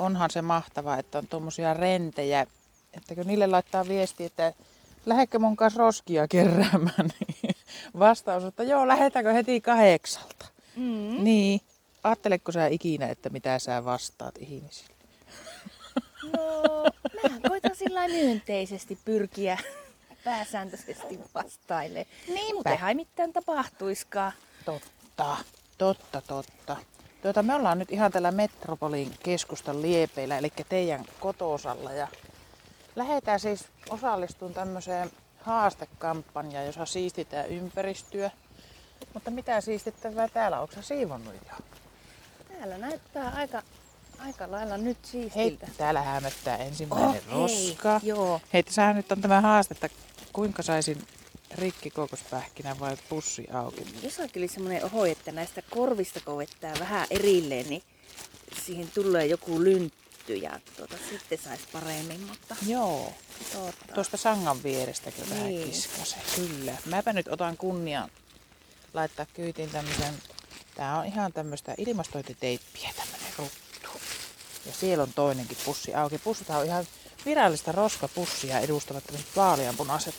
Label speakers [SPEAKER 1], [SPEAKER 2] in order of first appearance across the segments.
[SPEAKER 1] onhan se mahtavaa, että on tuommoisia rentejä. Että kun niille laittaa viesti, että lähdekö mun kanssa roskia keräämään, niin vastaus, että joo, lähdetäänkö heti kahdeksalta.
[SPEAKER 2] Mm.
[SPEAKER 1] Niin. Ajatteletko sä ikinä, että mitä sä vastaat ihmisille?
[SPEAKER 2] No, mä koitan sillä myönteisesti pyrkiä pääsääntöisesti vastaille.
[SPEAKER 1] Niinpä.
[SPEAKER 2] Muutenhan ei mitään tapahtuiskaan.
[SPEAKER 1] Totta, totta, totta. Tuota, me ollaan nyt ihan tällä Metropolin keskustan liepeillä, eli teidän kotosalla. Ja lähdetään siis osallistumaan tämmöiseen haastekampanjaan, jossa siistitään ympäristöä. Mutta mitä siistittävää täällä? Onko sä siivonnut jo?
[SPEAKER 2] Täällä näyttää aika, aika lailla nyt
[SPEAKER 1] Hei,
[SPEAKER 2] siistiltä.
[SPEAKER 1] täällä hämöttää ensimmäinen
[SPEAKER 2] Oh, hei,
[SPEAKER 1] roska.
[SPEAKER 2] joo.
[SPEAKER 1] Hei, nyt on tämä haaste, että kuinka saisin rikki kokospähkinä vai pussi auki.
[SPEAKER 2] Jossakin oli semmoinen oho, että näistä korvista kun vettää vähän erilleen, niin siihen tulee joku lyntty ja tuota, sitten saisi paremmin, mutta
[SPEAKER 1] Joo.
[SPEAKER 2] totta.
[SPEAKER 1] Tuosta sangan vierestäkin vähän
[SPEAKER 2] Niin.
[SPEAKER 1] kiskasen. Kyllä. Mäpä nyt otan kunnian laittaa kyytiin tämmöisen, tää on ihan tämmöistä ilmastointiteippiä tämmönen ruttu. Ja siellä on toinenkin pussi auki. Pussit on ihan virallista roskapussia edustavat tämmöiset vaaleanpunaiset.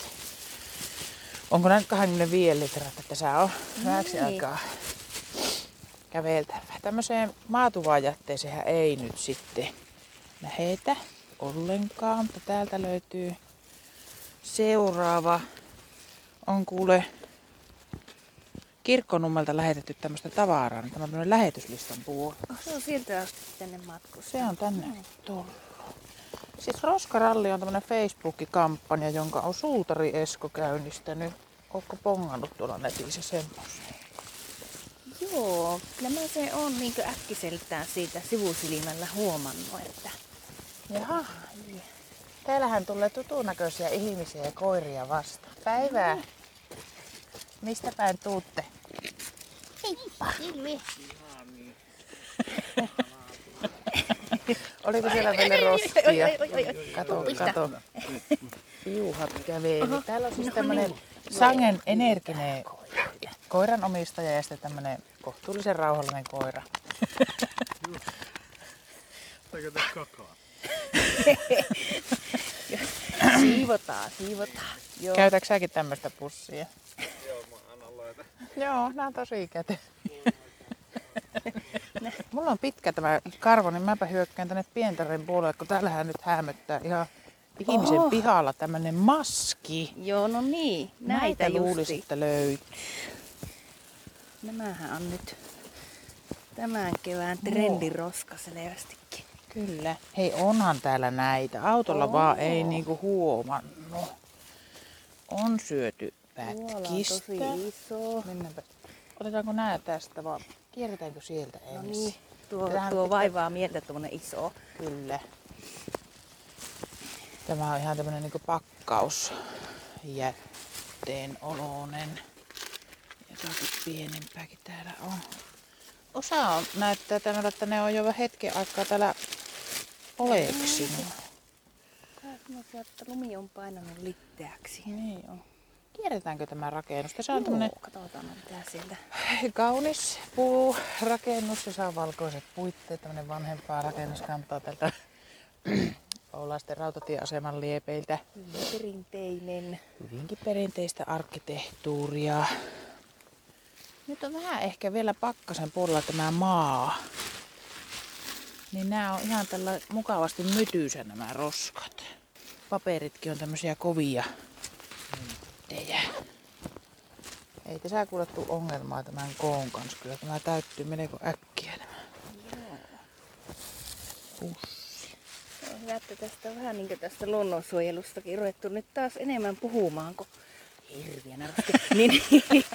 [SPEAKER 1] Onko näin 25 litraa, että tässä on vähäksi
[SPEAKER 2] Niin.
[SPEAKER 1] aikaa käveltävä. Tämmöiseen maatuvajätteeseen ei nyt sitten lähetä ollenkaan, mutta täältä löytyy seuraava. On kuule kirkkonummelta lähetetty tämmöistä tavaraa, niin tämä on lähetyslistan puoli.
[SPEAKER 2] Se on sieltä asti tänne matkussa.
[SPEAKER 1] Se on tänne tullut. Siis Roskaralli on tämmöinen Facebook-kampanja, jonka on suutari Esko käynnistänyt. Ootko pongannut tuolla netissä semmoisen?
[SPEAKER 2] Joo, kyllä mä se on niin äkkiseltään siitä sivusilmällä huomannut, että
[SPEAKER 1] Jaha. Täällähän tulee tutun näköisiä ihmisiä ja koiria vastaan. Päivää. Mistä päin tuutte? Oliko siellä roskia?
[SPEAKER 2] Oi, oi.
[SPEAKER 1] Kato, kato. Piuhat käveli. Täällä on siis tämmönen sangen energinen koiran omistaja ja sitten tämmönen kohtuullisen rauhallinen koira.
[SPEAKER 3] Eikö tee kakaa?
[SPEAKER 2] siivotaan, siivotaan. Joo.
[SPEAKER 1] Käytätkö säkin tämmöistä pussia?
[SPEAKER 3] Joo, mä annan laita.
[SPEAKER 1] Joo, nämä on tosi käte. Mulla on pitkä tämä karvo, niin mäpä hyökkään tänne Pientaren puolelle, kun täällähän nyt hämöttää ihan ihmisen
[SPEAKER 2] Oho.
[SPEAKER 1] pihalla tämmönen maski.
[SPEAKER 2] Joo, no niin, näitä,
[SPEAKER 1] Näitä luulisi, että löytyy.
[SPEAKER 2] Nämähän on nyt tämän kevään trendiroska selvästikin.
[SPEAKER 1] Kyllä. Hei, onhan täällä näitä. Autolla
[SPEAKER 2] Oo.
[SPEAKER 1] vaan ei niinku huomannut. On syöty
[SPEAKER 2] Tuolla on
[SPEAKER 1] pätkistä.
[SPEAKER 2] tosi iso.
[SPEAKER 1] Mennäänpä. Otetaanko nää tästä vaan? Kierretäänkö sieltä
[SPEAKER 2] No
[SPEAKER 1] ensin?
[SPEAKER 2] niin, tuo,
[SPEAKER 1] Tähän
[SPEAKER 2] tuo vaivaa mieltä tuommoinen iso.
[SPEAKER 1] Kyllä. Tämä on ihan tämmönen niinku pakkaus jätteen oloinen. Jotakin pienempääkin täällä on. Osa on, näyttää tänne, että ne on jo hetken aikaa täällä oleksinut.
[SPEAKER 2] Kai semmoisia, että lumi on painanut litteäksi.
[SPEAKER 1] Niin on. Kierretäänkö tämä rakennus? Tässä on
[SPEAKER 2] katsotaan mitä sieltä.
[SPEAKER 1] kaunis puurakennus, jossa on valkoiset puitteet. Tämmönen vanhempaa rakennuskantaa tältä Oulaisten rautatieaseman liepeiltä.
[SPEAKER 2] Perinteinen.
[SPEAKER 1] Hyvinkin perinteistä arkkitehtuuria. Nyt on vähän ehkä vielä pakkasen puolella tämä maa. Niin nämä on ihan tällä mukavasti mytyysä nämä roskat. Paperitkin on tämmöisiä kovia myyttejä. Ei tässä kuule tuu ongelmaa tämän koon kanssa. Kyllä tämä täyttyy melko äkkiä nämä. Pussi.
[SPEAKER 2] Se on hyvä, että tästä on vähän niin kuin tästä luonnonsuojelustakin ruvettu nyt taas enemmän puhumaan, kun hirviä narusti. niin, niin,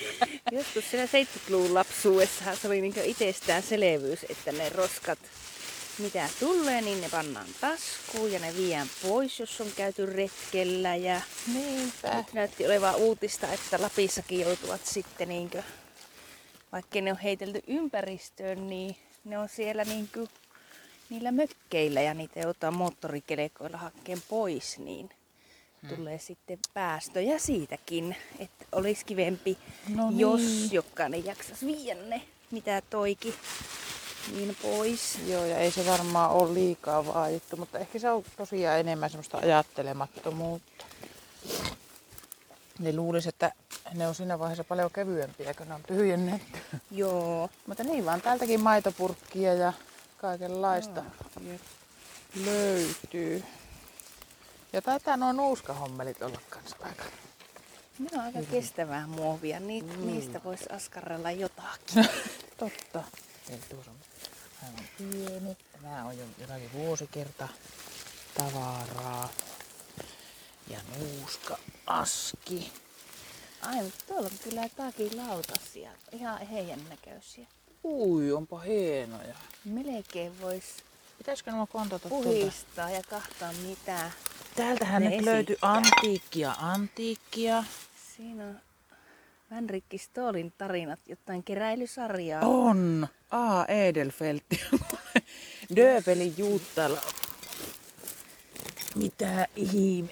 [SPEAKER 2] joskus siellä 70-luvun lapsuudessahan se oli niin itsestäänselvyys, että ne roskat, mitä tulee, niin ne pannaan taskuun ja ne viedään pois, jos on käyty retkellä. Ja
[SPEAKER 1] Niinpä.
[SPEAKER 2] näytti olevan uutista, että Lapissakin joutuvat sitten, niin kuin, vaikka ne on heitelty ympäristöön, niin ne on siellä niin kuin, niillä mökkeillä ja niitä joudutaan moottorikelekoilla hakkeen pois, niin tulee sitten päästöjä siitäkin, että olisi kivempi,
[SPEAKER 1] No
[SPEAKER 2] jos
[SPEAKER 1] niin.
[SPEAKER 2] jokainen jaksaisi viedä ne, mitä toiki. Niin pois.
[SPEAKER 1] Joo, ja ei se varmaan ole liikaa vaadittu, mutta ehkä se on tosiaan enemmän semmoista ajattelemattomuutta. Niin luulisi, että ne on siinä vaiheessa paljon kevyempiä, kun ne on tyhjennetty.
[SPEAKER 2] Joo.
[SPEAKER 1] Mutta niin vaan, täältäkin maitopurkkia ja kaikenlaista
[SPEAKER 2] Jep.
[SPEAKER 1] löytyy. Ja taitaa nuo nuuskahommelit olla kanssa aika.
[SPEAKER 2] Ne on aika kestävää muovia. Ni- Niistä voisi askarrella jotakin.
[SPEAKER 1] Totta. Eli tuossa on aivan pieni. Tämä on jo jotakin vuosikerta tavaraa. Ja nuuska aski.
[SPEAKER 2] Ai, mutta tuolla on kyllä takilautasia. Ihan heidän näköisiä.
[SPEAKER 1] Ui, onpa hienoja.
[SPEAKER 2] Melkein voisi
[SPEAKER 1] Pitäisikö nämä kontata tuolta?
[SPEAKER 2] puhistaa ja kahtaa mitä.
[SPEAKER 1] Täältähän
[SPEAKER 2] ne
[SPEAKER 1] nyt löytyy antiikkia, antiikkia.
[SPEAKER 2] Siinä on Vänrikki Stoolin tarinat, jotain keräilysarjaa.
[SPEAKER 1] On. A. Edelfeltti. Döbelin Juuttala. Mitä ihme.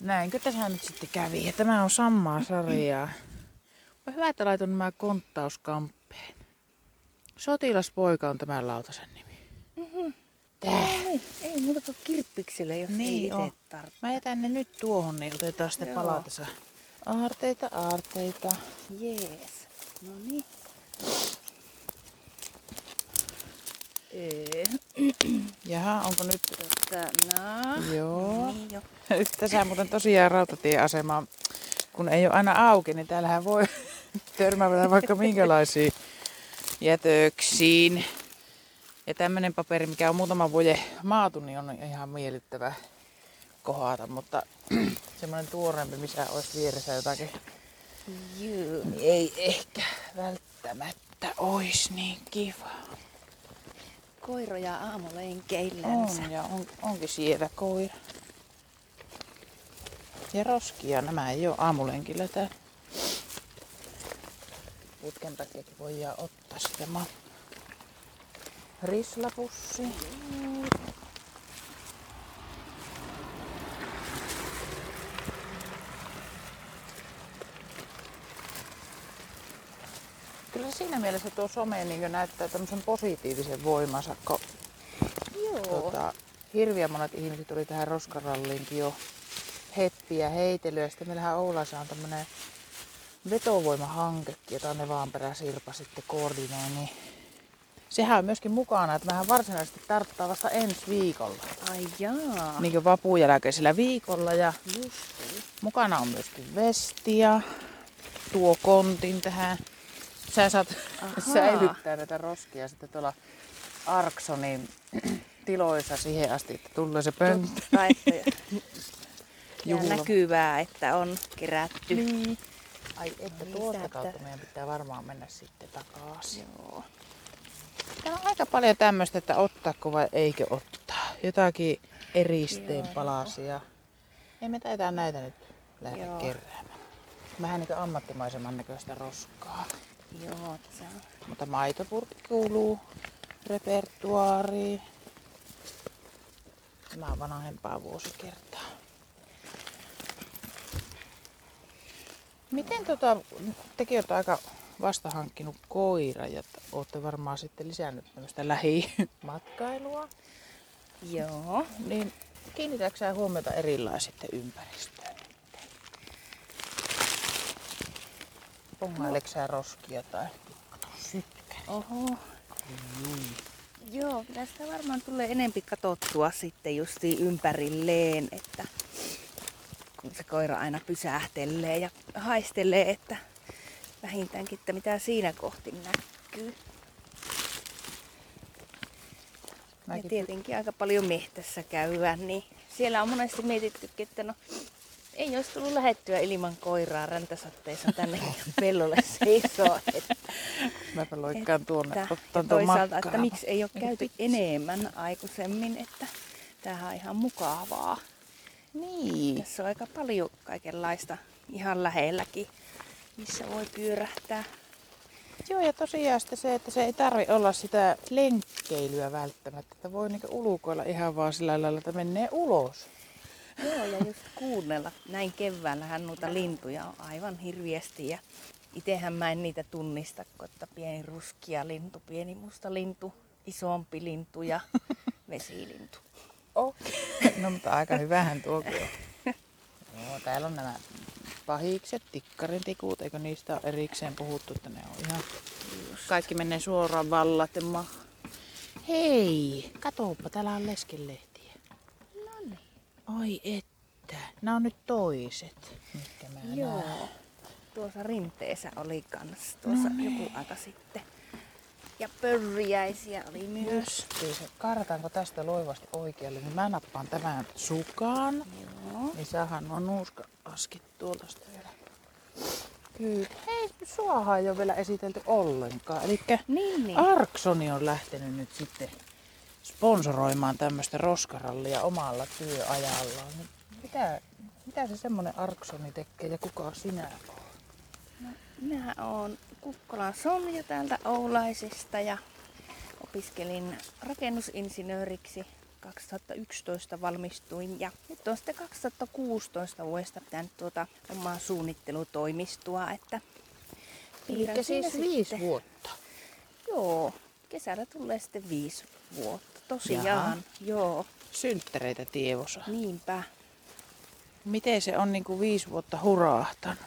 [SPEAKER 1] Näinkö tässä nyt sitten kävi? Ja Tämä on samaa sarjaa. On hyvä, että laitoin nämä konttauskampeen. Sotilaspoika on tämän lautasen nimi. Tää.
[SPEAKER 2] Ei, ei muuta kuin kirppikselle, jos
[SPEAKER 1] Niin
[SPEAKER 2] ei itse tarvitse.
[SPEAKER 1] Mä jätän ne nyt tuohon, niin otetaan sitten palatessa. Aarteita, aarteita.
[SPEAKER 2] Jees. No niin.
[SPEAKER 1] Jaha, onko nyt...
[SPEAKER 2] tota, no.
[SPEAKER 1] Joo.
[SPEAKER 2] Niin jo.
[SPEAKER 1] Nyt tässä muuten tosiaan rautatieasema, kun ei ole aina auki, niin täällähän voi törmätä vaikka minkälaisiin jätöksiin. Ja tämmönen paperi, mikä on muutama vuoden maatu, niin on ihan miellyttävä kohata, mutta semmoinen tuoreempi, missä olisi vieressä jotakin,
[SPEAKER 2] Juu.
[SPEAKER 1] niin ei ehkä välttämättä olisi niin kiva.
[SPEAKER 2] Koiroja aamulenkeillänsä.
[SPEAKER 1] On ja on, onkin siellä koira. Ja roskia, nämä ei ole aamulenkillä täällä. Putken takiakin voidaan ottaa sitä ma- rislapussi. Kyllä siinä mielessä tuo some niin näyttää tämmöisen positiivisen voimansa, kun
[SPEAKER 2] Joo.
[SPEAKER 1] tota, hirviä monet ihmiset tuli tähän roskaralliinkin jo heppiä heitelyä. Sitten meillähän Oulaissa on tämmönen vetovoimahankekin, jota ne vaan perä Sirpa sitten koordinoi. Niin sehän on myöskin mukana, että mehän varsinaisesti tarttaa vasta ensi viikolla.
[SPEAKER 2] Ai jaa.
[SPEAKER 1] Niin kuin vapuun jälkeisellä viikolla. Ja
[SPEAKER 2] Justiin.
[SPEAKER 1] mukana on myöskin vestia. Tuo kontin tähän. Sä saat
[SPEAKER 2] Ahaa.
[SPEAKER 1] säilyttää näitä roskia sitten tuolla Arksonin tiloissa siihen asti, että tulee se pönttö.
[SPEAKER 2] Että ja näkyvää, että on kerätty.
[SPEAKER 1] Niin. Ai että
[SPEAKER 2] No
[SPEAKER 1] tuosta kautta meidän pitää varmaan mennä sitten takaisin.
[SPEAKER 2] Joo.
[SPEAKER 1] Täällä on aika paljon tämmöistä, että ottaako vai eikö ottaa. Jotakin eristeen
[SPEAKER 2] Joo.
[SPEAKER 1] palasia. Ei me taitaa näitä nyt lähteä keräämään. Vähän niin kuin ammattimaisemman näköistä roskaa.
[SPEAKER 2] Joo, tässä on.
[SPEAKER 1] Mutta maitopurkki kuuluu repertuaariin. Tämä on vanhempaa vuosikertaa. Miten tota, tekin olette aika vasta hankkinut koira ja olette varmaan sitten lisännyt tämmöistä lähimatkailua.
[SPEAKER 2] Joo.
[SPEAKER 1] Niin kiinnitätkö huomiota erilaisitten ympäristöön? Pongaileeko sä roskia tai sytkä?
[SPEAKER 2] Oho. Joo, kyllä sitä varmaan tulee enempi katsottua sitten justiin ympärilleen, että kun se koira aina pysähtelee ja haistelee, että vähintäänkin, että mitä siinä kohti näkyy. Ja
[SPEAKER 1] Mäkin
[SPEAKER 2] tietenkin aika paljon mehtässä käyvää, niin siellä on monesti mietittykin, että no ei olisi tullut lähettyä ilman koiraa räntäsatteessa tänne pellolle seisoo. Että,
[SPEAKER 1] Mäpä loikkaan tuonne,
[SPEAKER 2] että, ja
[SPEAKER 1] ottan tuon
[SPEAKER 2] toisaalta, että miksi ei ole käyty
[SPEAKER 1] pitsi.
[SPEAKER 2] enemmän aikaisemmin, että tämähän on ihan mukavaa.
[SPEAKER 1] Niin.
[SPEAKER 2] Tässä on aika paljon kaikenlaista ihan lähelläkin, missä voi pyörähtää.
[SPEAKER 1] Joo, ja tosiaan sitten se, että se ei tarvi olla sitä lenkkeilyä välttämättä. Että voi niinku ulkoilla ihan vaan sillä lailla, että menee ulos.
[SPEAKER 2] Joo, ja just kuunnella. Näin keväällähän noita lintuja on aivan hirviästi ja Itehän mä en niitä tunnista, kun että pieni ruskia lintu, pieni musta lintu, isompi lintu ja vesilintu.
[SPEAKER 1] Okei. No mutta aika hyvähän tuokin on. Joo, täällä on nämä pahikset, tikkarin tikut, eikö niistä ole erikseen puhuttu, että ne on ihan... Kaikki menee suoraan vallaten maahan. Hei, katoppa, täällä on leskelehtiä. Ai että, nämä on nyt toiset, mitkä mä näen.
[SPEAKER 2] Joo. Tuossa rinteessä oli kans tuossa
[SPEAKER 1] No niin.
[SPEAKER 2] joku aika sitten. Ja pörriäisiä oli myös.
[SPEAKER 1] Justiinsa. Kartaanko tästä loivasti oikealle, niin mä nappaan tämän sukaan.
[SPEAKER 2] Joo.
[SPEAKER 1] Niin saadaan nuo nuuska askit tuolta vielä. Kyllä. Hei, suahan ei ole vielä esitelty ollenkaan. Eli
[SPEAKER 2] Niin, niin.
[SPEAKER 1] Arksoni on lähtenyt nyt sitten sponsoroimaan tämmöistä roskarallia omalla työajallaan. Niin Mitä, mitä se semmonen Arksoni tekee ja kuka sinä olet?
[SPEAKER 2] Minä oon Kukkolan Sonja täältä Oulaisesta ja opiskelin rakennusinsinööriksi 2011 valmistuin ja nyt on sitten 2016 vuodesta pitänyt tuota omaa suunnittelutoimistoa, että
[SPEAKER 1] Eli siis viisi
[SPEAKER 2] sitten-
[SPEAKER 1] vuotta.
[SPEAKER 2] Joo, kesällä tulee sitten viisi vuotta. Tosiaan,
[SPEAKER 1] Jaha.
[SPEAKER 2] joo,
[SPEAKER 1] Synttäreitä tievossa.
[SPEAKER 2] niinpä.
[SPEAKER 1] Miten se on niinku viisi vuotta hurahtanut?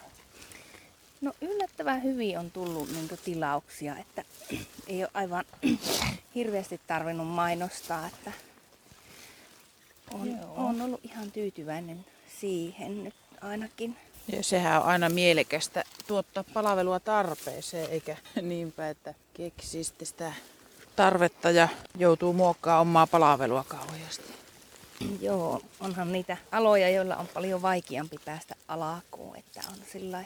[SPEAKER 2] No yllättävän hyvin on tullut niin tilauksia, että ei ole aivan hirveästi tarvinnut mainostaa, että on, on ollut ihan tyytyväinen siihen nyt ainakin.
[SPEAKER 1] Ja sehän on aina mielekästä tuottaa palvelua tarpeeseen, eikä niinpä, että sitten sitä tarvetta ja joutuu muokkaamaan omaa palvelua kauheasti.
[SPEAKER 2] Joo, onhan niitä aloja, joilla on paljon vaikeampi päästä alakuun, että on sillä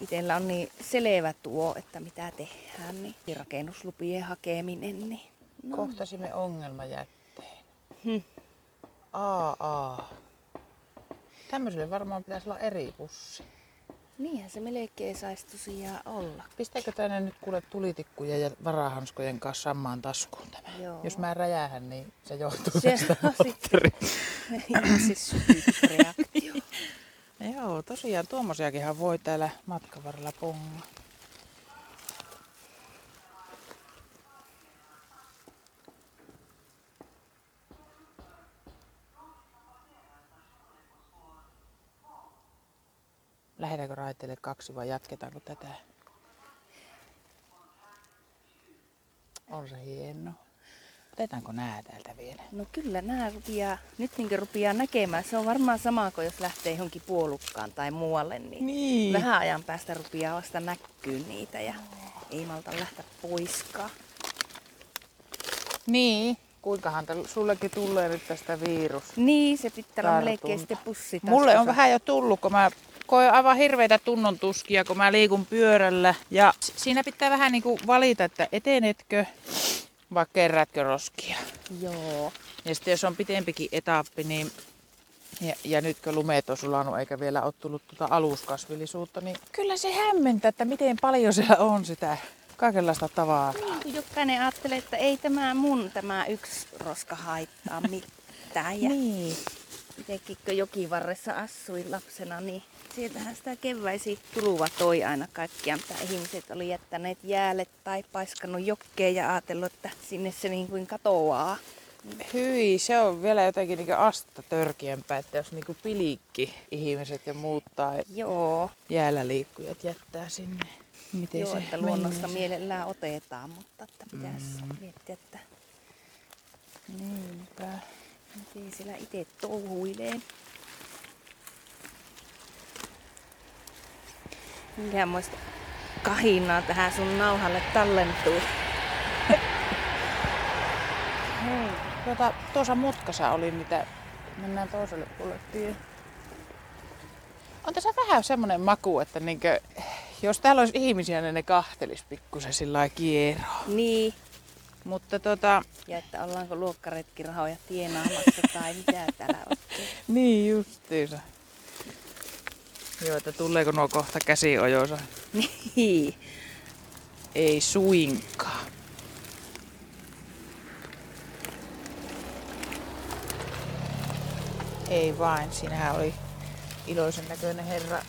[SPEAKER 2] itsellä on niin selvä tuo, että mitä tehdään, niin rakennuslupien hakeminen, niin no,
[SPEAKER 1] Kohtasimme ongelmajätteen.
[SPEAKER 2] hm,
[SPEAKER 1] AA. Tämmöiselle varmaan pitäisi olla eri pussi.
[SPEAKER 2] Niinhän se melkein saisi tosiaan olla.
[SPEAKER 1] Pistääkö tänne nyt kuule tulitikkuja ja varahanskojen kanssa samaan taskuun tämä?
[SPEAKER 2] Joo.
[SPEAKER 1] Jos mä räjähän, niin se johtuu
[SPEAKER 2] Se
[SPEAKER 1] tästä
[SPEAKER 2] ihan siis.
[SPEAKER 1] Joo, tosiaan tuommoisiakinhan voi täällä matkan varrella pongaa. Lähdetäänkö raiteille kaksi vai jatketaanko tätä? On se hieno. Otetaanko nää täältä vielä?
[SPEAKER 2] No kyllä nämä rupeaa, nyt niin rupeaa näkemään. Se on varmaan sama kuin jos lähtee johonkin puolukkaan tai muualle, niin,
[SPEAKER 1] Niin.
[SPEAKER 2] vähän ajan päästä rupeaa vasta näkyy niitä ja ei malta lähteä poiskaan.
[SPEAKER 1] Niin. Kuinkahan sullekin tulee nyt tästä virus?
[SPEAKER 2] Niin, se pitää olla melkein sitten pussi
[SPEAKER 1] Mulle on vähän jo tullut, kun mä koen aivan hirveitä tunnon tuskia, kun mä liikun pyörällä. Ja siinä pitää vähän niinku valita, että etenetkö vai kerrätkö roskia.
[SPEAKER 2] Joo.
[SPEAKER 1] Ja sitten jos on pitempikin etappi, niin ja, ja nyt kun lumeet on sulanut eikä vielä ole tullut tuota aluskasvillisuutta, niin kyllä se hämmentää, että miten paljon siellä on sitä kaikenlaista tavaraa.
[SPEAKER 2] Niin kuin jokainen ajattelee, että ei tämä mun tämä yksi roska haittaa mitään. Ja
[SPEAKER 1] Niin.
[SPEAKER 2] Itsekin kun jokivarressa asuin lapsena, niin sieltähän sitä keväisi turuva toi aina kaikkia, mitä ihmiset oli jättäneet jäälle tai paiskannut jokkeen ja ajatellut, että sinne se niin kuin katoaa.
[SPEAKER 1] Hyi, se on vielä jotenkin niinku asta törkeämpää, että jos niinku pilikki ihmiset ja muuttaa
[SPEAKER 2] Joo,
[SPEAKER 1] jäällä liikkujat jättää sinne. Miten
[SPEAKER 2] Joo
[SPEAKER 1] se
[SPEAKER 2] että luonnosta mielellään otetaan, mutta että pitäisi
[SPEAKER 1] Mm.
[SPEAKER 2] miettiä, että
[SPEAKER 1] Niinpä.
[SPEAKER 2] Miten siellä itse touhuilee. Minkäänmoista kahinaa tähän sun nauhalle tallentuu.
[SPEAKER 1] Hei, tuota, tuossa mutkassa oli mitä. Mennään toiselle puolelle tie. On tässä vähän semmoinen maku, että niinkö, jos täällä olisi ihmisiä, niin ne kahtelis pikkusen sillä lailla kierroa.
[SPEAKER 2] Niin,
[SPEAKER 1] Mutta tota,
[SPEAKER 2] ja että ollaanko luokkaretkirahoja tienaamassa tai mitä täällä oikein.
[SPEAKER 1] niin justiinsa. Joo, että tuleeko nuo kohta käsiojoissa?
[SPEAKER 2] Niin.
[SPEAKER 1] Ei suinkaan. Ei vain, siinähän oli iloisen näköinen herra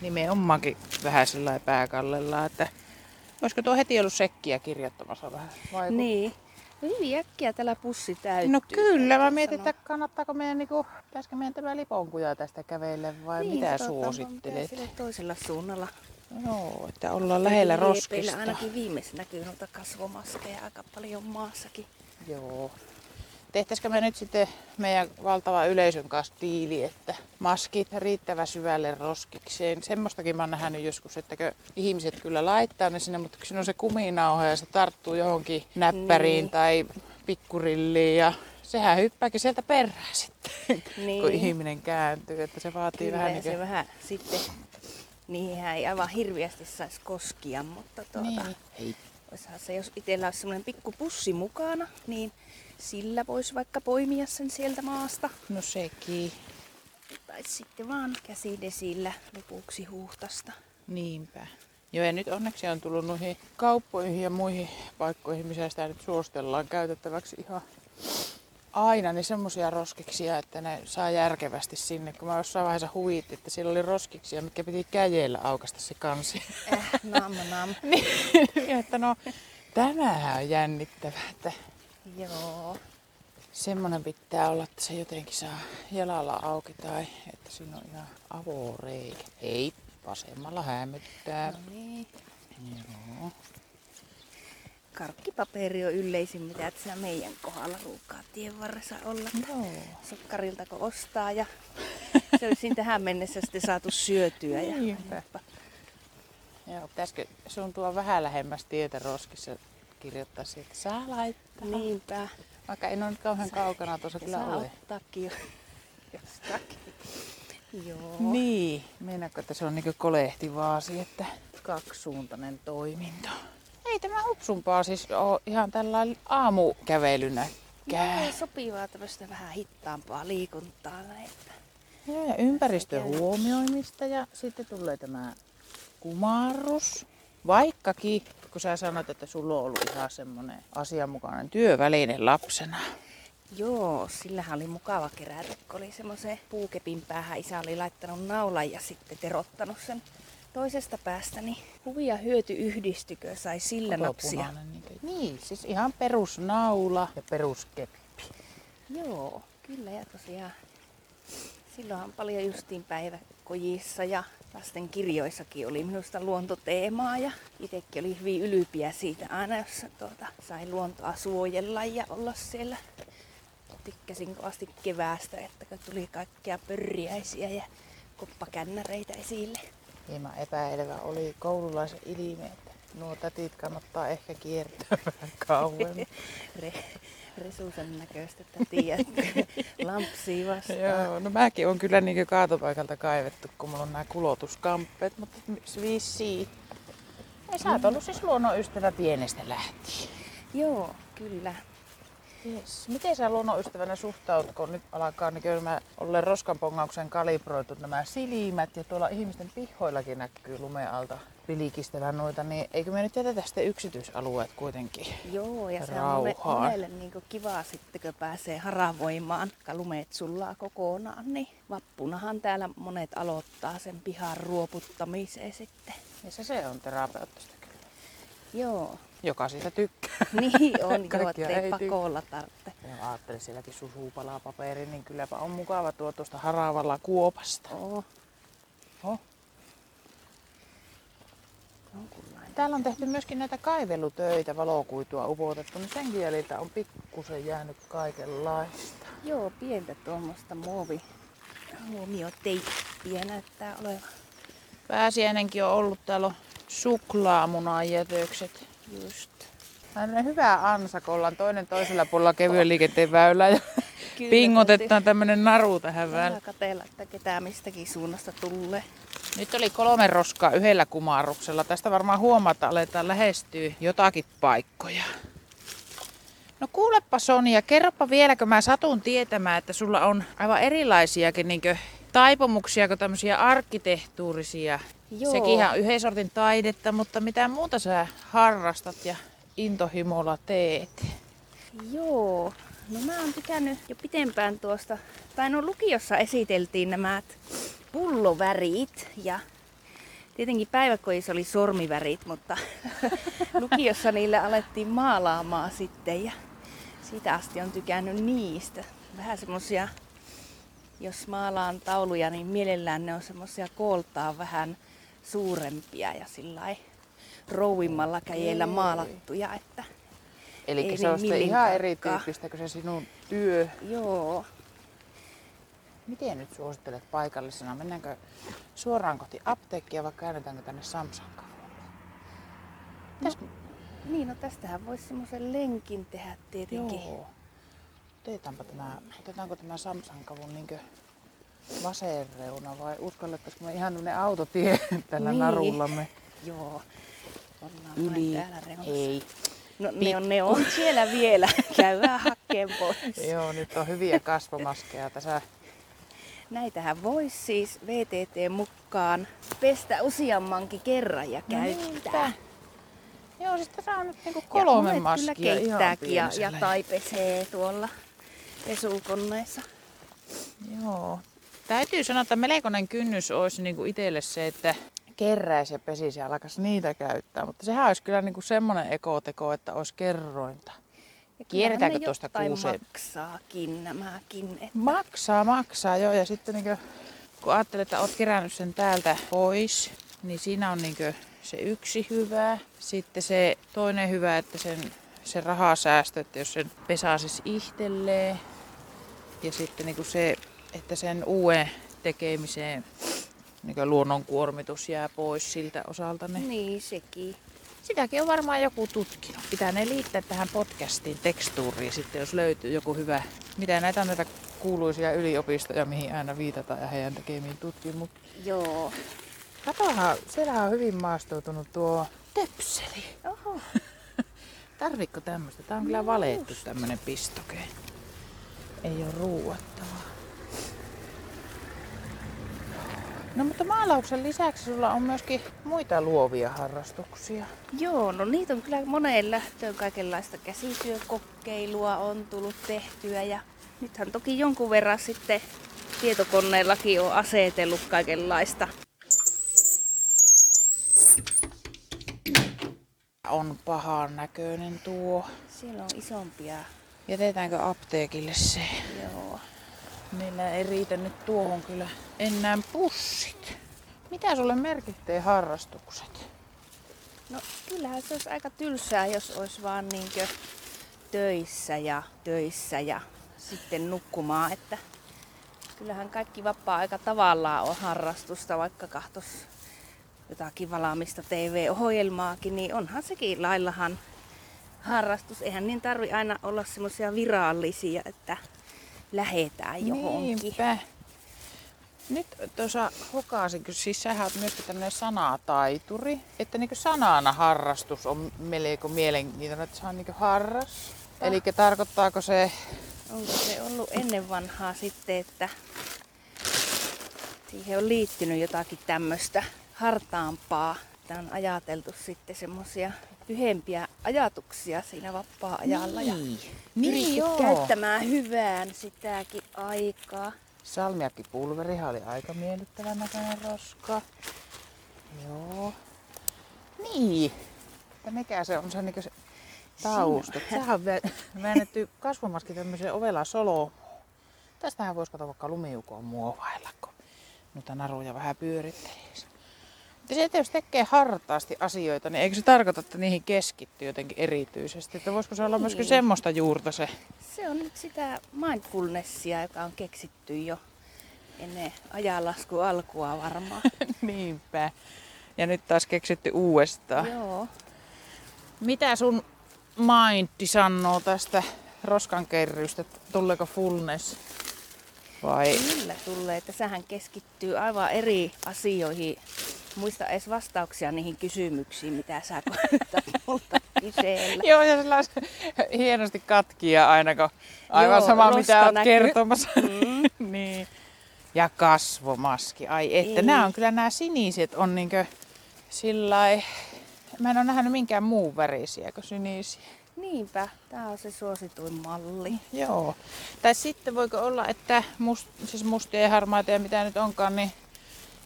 [SPEAKER 1] nimenomaankin vähän sillä pääkallella, että olisiko tuo heti ollut sekkiä kirjoittamassa vähän? Vai kun-
[SPEAKER 2] Niin. No hyvin äkkiä tällä pussi täyttyy.
[SPEAKER 1] No kyllä, mä
[SPEAKER 2] täytyy
[SPEAKER 1] mietin, että kannattaako meidän, niinku, pitäisikö meidän tämä liponkuja tästä kävelle vai
[SPEAKER 2] niin,
[SPEAKER 1] mitä suosittelet?
[SPEAKER 2] Sille toisella suunnalla.
[SPEAKER 1] Joo, että ollaan lähellä roskista.
[SPEAKER 2] ainakin viimeis näkyy noita kasvomaskeja aika paljon maassakin.
[SPEAKER 1] Joo. Tehtäisikö me nyt sitten meidän valtava yleisön kanssa diili, että maskit riittävä syvälle roskikseen. Semmoistakin mä oon nähnyt joskus, että ihmiset kyllä laittaa ne sinne, mutta siinä on se kuminauha ja se tarttuu johonkin näppäriin
[SPEAKER 2] Niin.
[SPEAKER 1] tai pikkurilliin ja sehän hyppääkin sieltä perään sitten,
[SPEAKER 2] Niin.
[SPEAKER 1] kun ihminen kääntyy. Että se vaatii
[SPEAKER 2] Kyllä,
[SPEAKER 1] vähän niin
[SPEAKER 2] se
[SPEAKER 1] kuin...
[SPEAKER 2] vähän sitten, niihin ei aivan hirviästi saisi koskia, mutta tuota,
[SPEAKER 1] Niin.
[SPEAKER 2] Olisihan se, jos itsellä olisi semmoinen pikku pussi mukana, niin sillä voisi vaikka poimia sen sieltä maasta.
[SPEAKER 1] No sekin.
[SPEAKER 2] Tai sitten vaan käsidesillä lopuksi huuhtasta.
[SPEAKER 1] Niinpä. Joo, ja nyt onneksi on tullut noihin kauppoihin ja muihin paikkoihin, missä sitä nyt suostellaan käytettäväksi ihan aina, niin semmoisia roskiksia, että ne saa järkevästi sinne. Kun mä jossain vaiheessa huvitti, että siellä oli roskiksia, mitkä piti käjellä aukasta se kansi.
[SPEAKER 2] Äh, nam nam.
[SPEAKER 1] niin, että no, tämähän on jännittävää, että
[SPEAKER 2] Joo.
[SPEAKER 1] semmoinen pitää olla, että se jotenkin saa jalalla auki tai että siinä on ihan avoreikä. Hei, vasemmalla hämöttää.
[SPEAKER 2] No niin.
[SPEAKER 1] Joo.
[SPEAKER 2] Karkkipaperi on yleisin, mitä et sä meidän kohdalla ruukaa tien varressa olla.
[SPEAKER 1] Joo.
[SPEAKER 2] Sokkarilta kun ostaa ja se olisi tähän mennessä sitten saatu syötyä. Ja
[SPEAKER 1] Niinpä. Joo, pitäisikö sun tuo vähän lähemmäs tietä roskissa kirjoittaa siitä, että saa laittaa.
[SPEAKER 2] Niinpä.
[SPEAKER 1] Vaikka en ole nyt kauhean kaukana tuossa kyllä
[SPEAKER 2] saa
[SPEAKER 1] ole.
[SPEAKER 2] jostakin. Joo.
[SPEAKER 1] Niin, meinaatko, että se on niinku kolehtivaasi, että kaksisuuntainen toiminto. Ei tämä hupsumpaa siis ole ihan tällainen aamukävelynä.
[SPEAKER 2] Joo, sopivaa tämmöistä vähän hittaampaa liikuntaa. Että.
[SPEAKER 1] Joo, ja ympäristön huomioimista ja sitten tulee tämä kumarrus. Vaikkakin, kun sä sanoit, että sulla on ollut ihan semmoinen asianmukainen työväline lapsena.
[SPEAKER 2] Joo, sillähän oli mukava kerätä, kun oli semmoisen puukepin päähän isä oli laittanut naulan ja sitten terottanut sen toisesta päästä, niin huvi ja hyöty yhdistykö sai sillä napsia.
[SPEAKER 1] Niin, niin, siis ihan perusnaula ja peruskeppi.
[SPEAKER 2] Joo, kyllä ja tosiaan silloinhan paljon justiin päiväkojissa ja lasten kirjoissakin oli minusta luontoteemaa ja itsekin oli hyvin ylpiä siitä aina, jos tuota, sai luontoa suojella ja olla siellä. Tykkäsin kovasti keväästä, että kun tuli kaikkia pörriäisiä ja koppakännäreitä esille.
[SPEAKER 1] Hieman epäilevä oli koululaisen ilme, nuo tätit kannattaa ehkä kiertää vähän kauemmin.
[SPEAKER 2] Re, resusen näköistä tätiä, lampsia vastaan.
[SPEAKER 1] Joo, no mäkin on kyllä niin kaatopaikalta kaivettu, kun mulla on nämä kulotuskamppeet, mutta vissiin. Ei, sä oot ollut siis luonnonystävä pienestä lähtien.
[SPEAKER 2] Joo, kyllä.
[SPEAKER 1] Yes. Miten sä luonnonystävänä suhtaudut, kun nyt alkaa niin mä olen roskanpongauksen kalibroitu nämä silmät ja tuolla ihmisten pihoillakin näkyy lumeen alta pilikistävän noita, niin eikö me nyt jätetä sitten yksityisalueet kuitenkin?
[SPEAKER 2] Joo, ja se on mone-
[SPEAKER 1] Rauhaan.
[SPEAKER 2] monelle niin kivaa sitten, kun pääsee haravoimaan, kun lumeet sullaa kokonaan, niin vappunahan täällä monet aloittaa sen pihan ruoputtamiseen sitten.
[SPEAKER 1] Ja se, se on terapeuttista kyllä.
[SPEAKER 2] Joo,
[SPEAKER 1] Joka siitä tykkää.
[SPEAKER 2] niin on jo,
[SPEAKER 1] Kaikkia
[SPEAKER 2] ettei pakolla tarvitse.
[SPEAKER 1] Ja ajattelin sielläkin susuu palaa paperi, niin kylläpä on mukava tuo tuosta haravalla kuopasta.
[SPEAKER 2] Oo,
[SPEAKER 1] Oh. Täällä on tehty myöskin näitä kaivelutöitä, valokuitua upotettu, niin sen kieliltä on pikkusen jäänyt kaikenlaista.
[SPEAKER 2] Joo, pientä tuommoista muovi huomioteippiä näyttää olevan.
[SPEAKER 1] Pääsiäinenkin on ollut, täällä on suklaamunan jätökset.
[SPEAKER 2] Just.
[SPEAKER 1] Tällainen hyvä ansa, kun ollaan toinen toisella puolella kevyen liikenteen väylää ja
[SPEAKER 2] Kyllä,
[SPEAKER 1] pingotetaan tämmönen naru tähän väliin.
[SPEAKER 2] katella, että ketään mistäkin suunnasta tulee.
[SPEAKER 1] Nyt oli kolme roskaa yhdellä kumarruksella. Tästä varmaan huomaat, että aletaan lähestyä jotakin paikkoja. No kuulepa Sonia, kerropa vielä, kun mä satun tietämään, että sulla on aivan erilaisiakin niin taipumuksia kuin tämmöisiä arkkitehtuurisia.
[SPEAKER 2] Joo.
[SPEAKER 1] Sekin on yhden sortin taidetta, mutta mitä muuta sä harrastat ja intohimolla teet?
[SPEAKER 2] Joo, no mä oon tykännyt jo pitempään tuosta, tai no lukiossa esiteltiin nämä pullovärit ja Tietenkin päiväkodissa oli sormivärit, mutta lukiossa niillä alettiin maalaamaan sitten ja siitä asti on tykännyt niistä. Vähän semmosia, jos maalaan tauluja, niin mielellään ne on semmosia kooltaan vähän suurempia ja sillä rouvimmalla käjellä maalattuja, että
[SPEAKER 1] Eli se on
[SPEAKER 2] niin
[SPEAKER 1] ihan erityyppistä kuin se sinun työ.
[SPEAKER 2] joo.
[SPEAKER 1] Miten nyt suosittelet paikallisena? Mennäänkö suoraan kohti apteekkia vai käännetäänkö tänne Samsankaan? Täs...
[SPEAKER 2] Niin, no tästähän voisi semmoisen lenkin tehdä tietenkin.
[SPEAKER 1] Joo. Otetaanpa tämä, otetaanko tämä Samsankavun niin vasen reuna vai uskallettaisiko me ihan tämmönen autotie tällä
[SPEAKER 2] Niin.
[SPEAKER 1] narullamme
[SPEAKER 2] Joo. Ollaan
[SPEAKER 1] yli?
[SPEAKER 2] täällä reunassa.
[SPEAKER 1] Ei.
[SPEAKER 2] No ne on, ne on siellä vielä. Käydään hakkeen pois.
[SPEAKER 1] Joo, nyt on hyviä kasvomaskeja tässä.
[SPEAKER 2] Näitähän voisi siis VTT mukaan pestä useammankin kerran ja käyttää.
[SPEAKER 1] niinpä. Joo, siis tässä on nyt niinku
[SPEAKER 2] Ja
[SPEAKER 1] kolme
[SPEAKER 2] monet
[SPEAKER 1] maskia
[SPEAKER 2] kyllä
[SPEAKER 1] ihan
[SPEAKER 2] keittääkin ja, ja tai pesee tuolla pesukoneessa.
[SPEAKER 1] Joo. Täytyy sanoa, että melkoinen kynnys olisi niinku itselle se, että keräisi ja pesisi ja alkaisi niitä käyttää. Mutta sehän olisi kyllä niinku semmoinen ekoteko, että olisi kerrointa.
[SPEAKER 2] Ja
[SPEAKER 1] Kierretäänkö tuosta kuuseen?
[SPEAKER 2] maksaakin nämäkin. Että
[SPEAKER 1] Maksaa, maksaa, joo. Ja sitten niinku, kun ajattelet, että olet kerännyt sen täältä pois, niin siinä on niinku se yksi hyvä. Sitten se toinen hyvä, että sen, se rahasäästö, että jos sen pesasis itselleen. Ja sitten niinku se, että sen uuden tekemiseen niin luonnon kuormitus jää pois siltä osalta. Niin
[SPEAKER 2] niin, sekin.
[SPEAKER 1] Sitäkin on varmaan joku tutkinut. Pitää ne liittää tähän podcastiin tekstuuriin sitten, jos löytyy joku hyvä. Mitä näitä on näitä kuuluisia yliopistoja, mihin aina viitataan ja heidän tekemiin tutkimuksiin.
[SPEAKER 2] Joo.
[SPEAKER 1] Katohan, siellähän on hyvin maastoutunut tuo töpseli.
[SPEAKER 2] Oho.
[SPEAKER 1] Tarvitko tämmöistä? Tää on kyllä valettu tämmönen pistoke. Ei ole ruuattavaa. No mutta maalauksen lisäksi sulla on myöskin muita luovia harrastuksia.
[SPEAKER 2] Joo, no niitä on kyllä moneen lähtöön kaikenlaista käsityökokeilua on tullut tehtyä ja nythän toki jonkun verran sitten tietokoneellakin on asetellut kaikenlaista.
[SPEAKER 1] On pahan näköinen tuo.
[SPEAKER 2] Siellä on isompia,
[SPEAKER 1] Jätetäänkö apteekille se?
[SPEAKER 2] joo.
[SPEAKER 1] Meillä ei riitä nyt tuohon kyllä enää pussit. Mitä sulle merkittää harrastukset?
[SPEAKER 2] No kyllähän se olisi aika tylsää, jos olisi vaan niinkö töissä ja töissä ja sitten nukkumaan, että kyllähän kaikki vapaa-aika tavallaan on harrastusta, vaikka kahtos jotakin valaamista TV-ohjelmaakin, niin onhan sekin laillahan harrastus. Eihän niin tarvi aina olla semmoisia virallisia, että lähetään johonkin.
[SPEAKER 1] Niinpä. Nyt tuossa hokaasin, kun siis sähän oot myöskin tämmöinen sanataituri, että niin sanana harrastus on melko mielenkiintoinen, että se on niin harras. Eli tarkoittaako se,
[SPEAKER 2] Onko se ollut ennen vanhaa sitten, että siihen on liittynyt jotakin tämmöistä hartaampaa. Tämä on ajateltu sitten semmoisia pyhempiä ajatuksia siinä vapaa-ajalla ja
[SPEAKER 1] niin,
[SPEAKER 2] pyritty
[SPEAKER 1] niin joo.
[SPEAKER 2] käyttämään hyvään sitäkin aikaa.
[SPEAKER 1] Salmiakkipulverihan oli aika miellyttävän näköinen roska. Joo. Niin. Että mikä se on se, niin se tausta? Sehän on vä- väännetty kasvomaski tämmöiseen ovela solomuun. Tästähän voisi kato vaikka lumiukoon muovailla, kun noita naruja vähän pyörittelisi. Mutta se, että jos tekee hartaasti asioita, niin eikö se tarkoita, että niihin keskittyy jotenkin erityisesti? Että voisiko se olla myöskin
[SPEAKER 2] Niin.
[SPEAKER 1] semmoista juurta se?
[SPEAKER 2] Se on nyt sitä mindfulnessia, joka on keksitty jo ennen ajanlasku alkua varmaan.
[SPEAKER 1] Niinpä. Ja nyt taas keksitty uudestaan.
[SPEAKER 2] Joo.
[SPEAKER 1] Mitä sun minti sanoo tästä roskankerrystä? Tuleeko fullness? Vai?
[SPEAKER 2] Kyllä tulee, että sähän keskittyy aivan eri asioihin. Muista edes vastauksia niihin kysymyksiin, mitä sä koetat multa kysellä.
[SPEAKER 1] Joo, ja sellaisen hienosti katkia aina, kun aivan
[SPEAKER 2] Joo,
[SPEAKER 1] sama mitä
[SPEAKER 2] näkyy.
[SPEAKER 1] kertomassa.
[SPEAKER 2] Mm.
[SPEAKER 1] niin. Ja kasvomaski. Ai että,
[SPEAKER 2] Ei.
[SPEAKER 1] nämä on kyllä nämä siniset on niinkö sillä Mä en ole nähnyt minkään muun värisiä kuin sinisiä.
[SPEAKER 2] Niinpä, tää on se suosituin malli.
[SPEAKER 1] Joo. Tai sitten voiko olla, että must, siis mustia ja harmaita ja mitä nyt onkaan, niin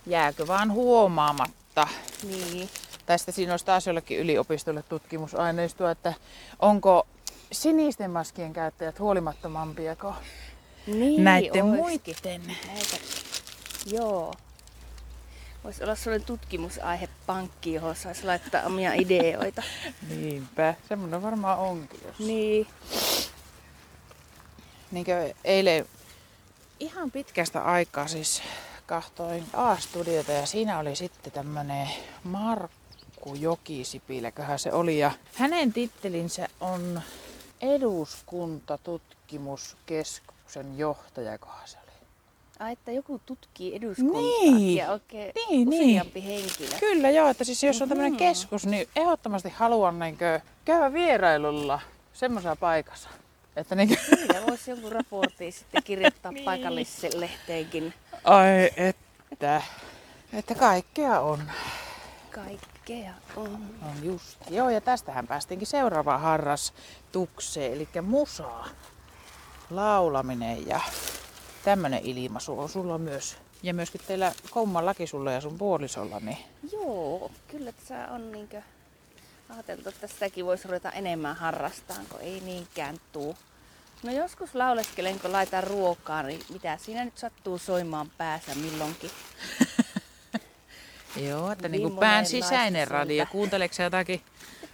[SPEAKER 1] jääkö vaan huomaamatta.
[SPEAKER 2] Niin.
[SPEAKER 1] Tästä siinä olisi taas jollekin yliopistolle tutkimusaineistoa, että onko sinisten maskien käyttäjät huolimattomampia kuin
[SPEAKER 2] Niin,
[SPEAKER 1] näiden
[SPEAKER 2] oiskin.
[SPEAKER 1] muiden.
[SPEAKER 2] Näitä. Joo. Voisi olla sellainen tutkimusaihepankki, johon saisi laittaa omia ideoita.
[SPEAKER 1] Niinpä, semmoinen varmaan onkin. Jos...
[SPEAKER 2] niin.
[SPEAKER 1] Niin kuin eilen ihan pitkästä aikaa siis kahtoin A-studiota ja siinä oli sitten tämmönen Markku Jokisipiläköhän se oli. Ja hänen tittelinsä on eduskuntatutkimuskeskuksen johtaja, kohan se oli.
[SPEAKER 2] Ai, että joku tutkii eduskuntaa
[SPEAKER 1] Niin.
[SPEAKER 2] ja oikein
[SPEAKER 1] Niin, niin.
[SPEAKER 2] henkilö.
[SPEAKER 1] Kyllä joo, että siis jos on tämmöinen
[SPEAKER 2] Mhm.
[SPEAKER 1] keskus, niin ehdottomasti haluan niin käydä vierailulla semmoisessa paikassa. Että niin
[SPEAKER 2] Kyllä voisi jonkun raportin sitten kirjoittaa
[SPEAKER 1] Niin.
[SPEAKER 2] paikalliseen lehteenkin.
[SPEAKER 1] Ai että, että kaikkea on.
[SPEAKER 2] Kaikkea on.
[SPEAKER 1] On just. Joo, ja tästähän päästiinkin seuraavaan harrastukseen, eli musaa. Laulaminen ja tämmönen ilmaisu on sulla myös. Ja myöskin teillä kummallakin sulla ja sun puolisolla, niin
[SPEAKER 2] Joo, kyllä tässä on niinkö ajateltu, että sitäkin voisi ruveta enemmän harrastamaan, kun ei niinkään tuu. No joskus lauleskelen, kun laitan ruokaa, niin mitä siinä nyt sattuu soimaan päässä milloinkin.
[SPEAKER 1] Joo, että
[SPEAKER 2] Niin
[SPEAKER 1] kuin pään sisäinen radio. Kuunteleeko jotakin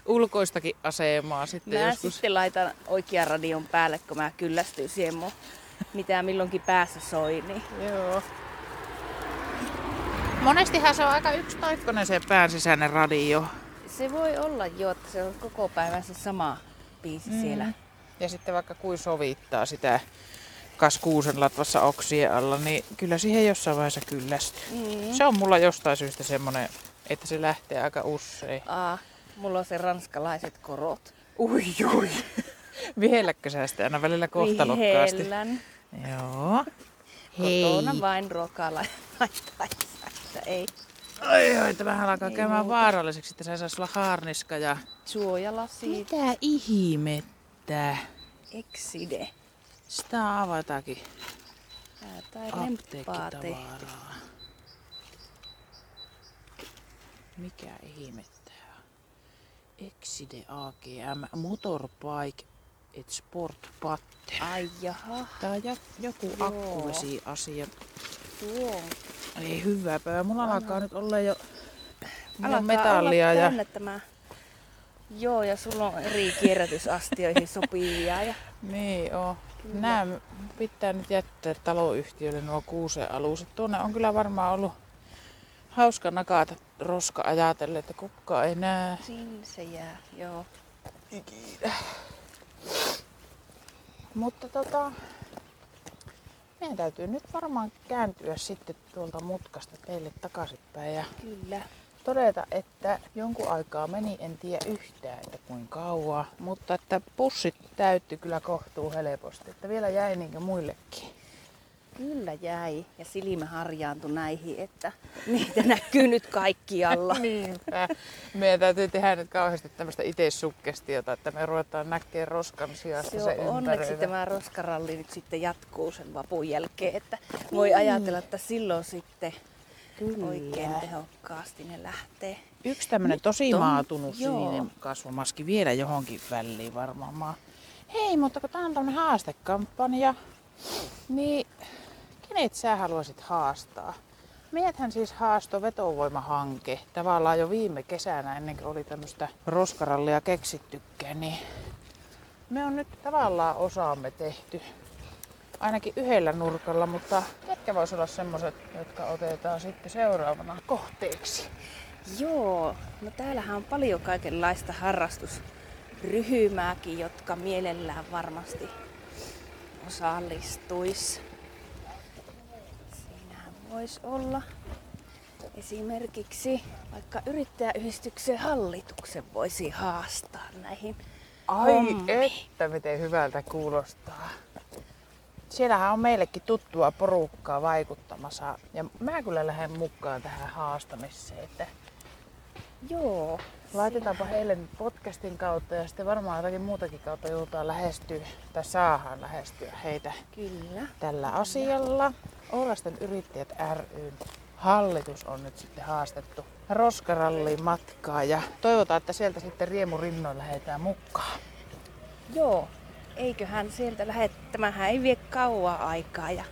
[SPEAKER 1] ulkoistakin asemaa sitten
[SPEAKER 2] Mä
[SPEAKER 1] joskus?
[SPEAKER 2] sitten laitan oikean radion päälle, kun mä kyllästyn siihen mun, mitä milloinkin päässä soi. Niin.
[SPEAKER 1] Joo. Monestihan se on aika yksitoikkoinen se pään sisäinen radio.
[SPEAKER 2] Se voi olla jo, että se on koko päivän se sama biisi mm. siellä.
[SPEAKER 1] Ja sitten vaikka kuin sovittaa sitä kas kuusen latvassa oksien alla, niin kyllä siihen jossain vaiheessa kyllästyy.
[SPEAKER 2] Mm.
[SPEAKER 1] Se on mulla jostain syystä semmonen, että se lähtee aika usein.
[SPEAKER 2] Aa, mulla on se ranskalaiset korot.
[SPEAKER 1] Ui, ui. Vihelläkö sä sitä aina välillä kohtalokkaasti?
[SPEAKER 2] Vihellän.
[SPEAKER 1] Joo. Hei.
[SPEAKER 2] Kotona vain laittaessa, että ei
[SPEAKER 1] Ai, ai, tämähän alkaa
[SPEAKER 2] Ei
[SPEAKER 1] käymään
[SPEAKER 2] muuta.
[SPEAKER 1] vaaralliseksi, että se saisi olla haarniska ja...
[SPEAKER 2] suojalasi,
[SPEAKER 1] Mitä ihmettä?
[SPEAKER 2] ekside.
[SPEAKER 1] Sitä avatakin
[SPEAKER 2] Tää tai
[SPEAKER 1] apteekkitavaraa. Mikä ihmettä on? Exide AGM Motorbike et Sport Patte.
[SPEAKER 2] Ai jaha,
[SPEAKER 1] Tää on jo- joku akkuvesi-asia.
[SPEAKER 2] tuo.
[SPEAKER 1] Ei hyvä päivä. Mulla alkaa nyt olla jo mulla on metallia
[SPEAKER 2] olla
[SPEAKER 1] ja
[SPEAKER 2] tämä. Joo, ja sulla on eri kierrätysastioihin sopivia. Ja...
[SPEAKER 1] Niin oo.
[SPEAKER 2] Kyllä.
[SPEAKER 1] Nämä pitää nyt jättää taloyhtiölle nuo kuuseen aluset. Tuonne on kyllä varmaan ollut hauska nakata roska ajatellen, että kukaan ei näe.
[SPEAKER 2] Sinne se jää, joo.
[SPEAKER 1] Mutta tota, meidän täytyy nyt varmaan kääntyä sitten tuolta mutkasta teille takaisinpäin ja
[SPEAKER 2] Kyllä.
[SPEAKER 1] Todeta, että jonkun aikaa meni, en tiedä yhtään, että kuinka kauan, mutta että pussit täytti kyllä kohtuu helposti, että vielä jäi niinkö muillekin.
[SPEAKER 2] Kyllä jäi. Ja silmä harjaantui näihin, että niitä näkyy nyt kaikkialla.
[SPEAKER 1] Niinpä. Meidän täytyy tehdä nyt kauheasti tämmöistä itsesukkestiota, että me ruvetaan näkemään roskan sijasta
[SPEAKER 2] Se
[SPEAKER 1] se,
[SPEAKER 2] on, onneksi tämä roskaralli nyt sitten jatkuu sen vapun jälkeen, että voi ajatella, että silloin sitten
[SPEAKER 1] Kyllä.
[SPEAKER 2] oikein tehokkaasti ne lähtee.
[SPEAKER 1] Yksi tämmöinen tosi
[SPEAKER 2] on-
[SPEAKER 1] maatunut
[SPEAKER 2] joo.
[SPEAKER 1] sininen kasvomaski vielä johonkin väliin varmaan. Maa. Hei, mutta kun tää on tämmönen haastekampanja, niin kenet sä haluaisit haastaa? Meidäthän siis haastoi vetovoimahanke tavallaan jo viime kesänä ennen kuin oli tämmöistä roskarallia keksittykään, niin me on nyt tavallaan osaamme tehty. Ainakin yhdellä nurkalla, mutta ketkä vois olla semmoset, jotka otetaan sitten seuraavana kohteeksi?
[SPEAKER 2] Joo, no täällähän on paljon kaikenlaista harrastusryhmääkin, jotka mielellään varmasti osallistuis. Siinähän voisi olla esimerkiksi vaikka yrittäjäyhdistyksen hallituksen voisi haastaa näihin
[SPEAKER 1] Ai
[SPEAKER 2] hommiin.
[SPEAKER 1] että miten hyvältä kuulostaa. Siellähän on meillekin tuttua porukkaa vaikuttamassa ja mä kyllä lähden mukaan tähän haastamiseen, että
[SPEAKER 2] Joo,
[SPEAKER 1] laitetaanpa heille podcastin kautta ja sitten varmaan jotakin muutakin kautta joudutaan lähestyä tai saadaan lähestyä heitä
[SPEAKER 2] kyllä.
[SPEAKER 1] tällä asialla. Oulasten yrittäjät ryn hallitus on nyt sitten haastettu roskaralliin matkaa ja toivotaan, että sieltä sitten riemurinnoin lähdetään mukaan.
[SPEAKER 2] Joo, eiköhän sieltä lähde. Tämähän ei vie kauaa aikaa ja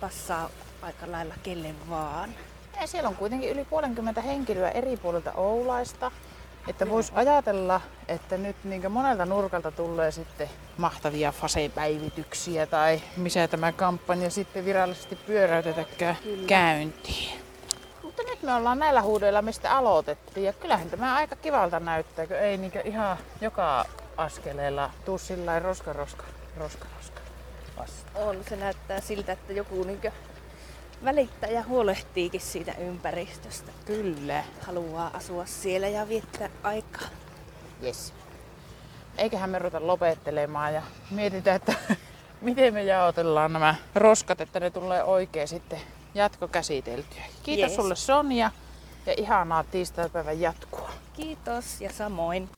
[SPEAKER 2] passaa aika lailla kelle vaan.
[SPEAKER 1] Ja siellä on kuitenkin yli puolenkymmentä henkilöä eri puolilta Oulaista. Että voisi ajatella, että nyt niin monelta nurkalta tulee sitten mahtavia fasepäivityksiä tai missä tämä kampanja sitten virallisesti pyöräytetäkään käyntiin. Mutta nyt me ollaan näillä huudeilla, mistä aloitettiin. Ja kyllähän tämä aika kivalta näyttää, kun ei niin ihan joka askeleella tuu sillä roska, roska, roska, roska vasta.
[SPEAKER 2] On, se näyttää siltä, että joku niinkö välittää ja huolehtiikin siitä ympäristöstä.
[SPEAKER 1] Kyllä.
[SPEAKER 2] Haluaa asua siellä ja viettää aikaa.
[SPEAKER 1] Yes. Eiköhän me ruveta lopettelemaan ja mietitään, että miten me jaotellaan nämä roskat, että ne tulee oikein sitten jatkokäsiteltyä. Kiitos
[SPEAKER 2] Yes.
[SPEAKER 1] sulle Sonja ja ihanaa tiistaipäivän jatkua.
[SPEAKER 2] Kiitos ja samoin.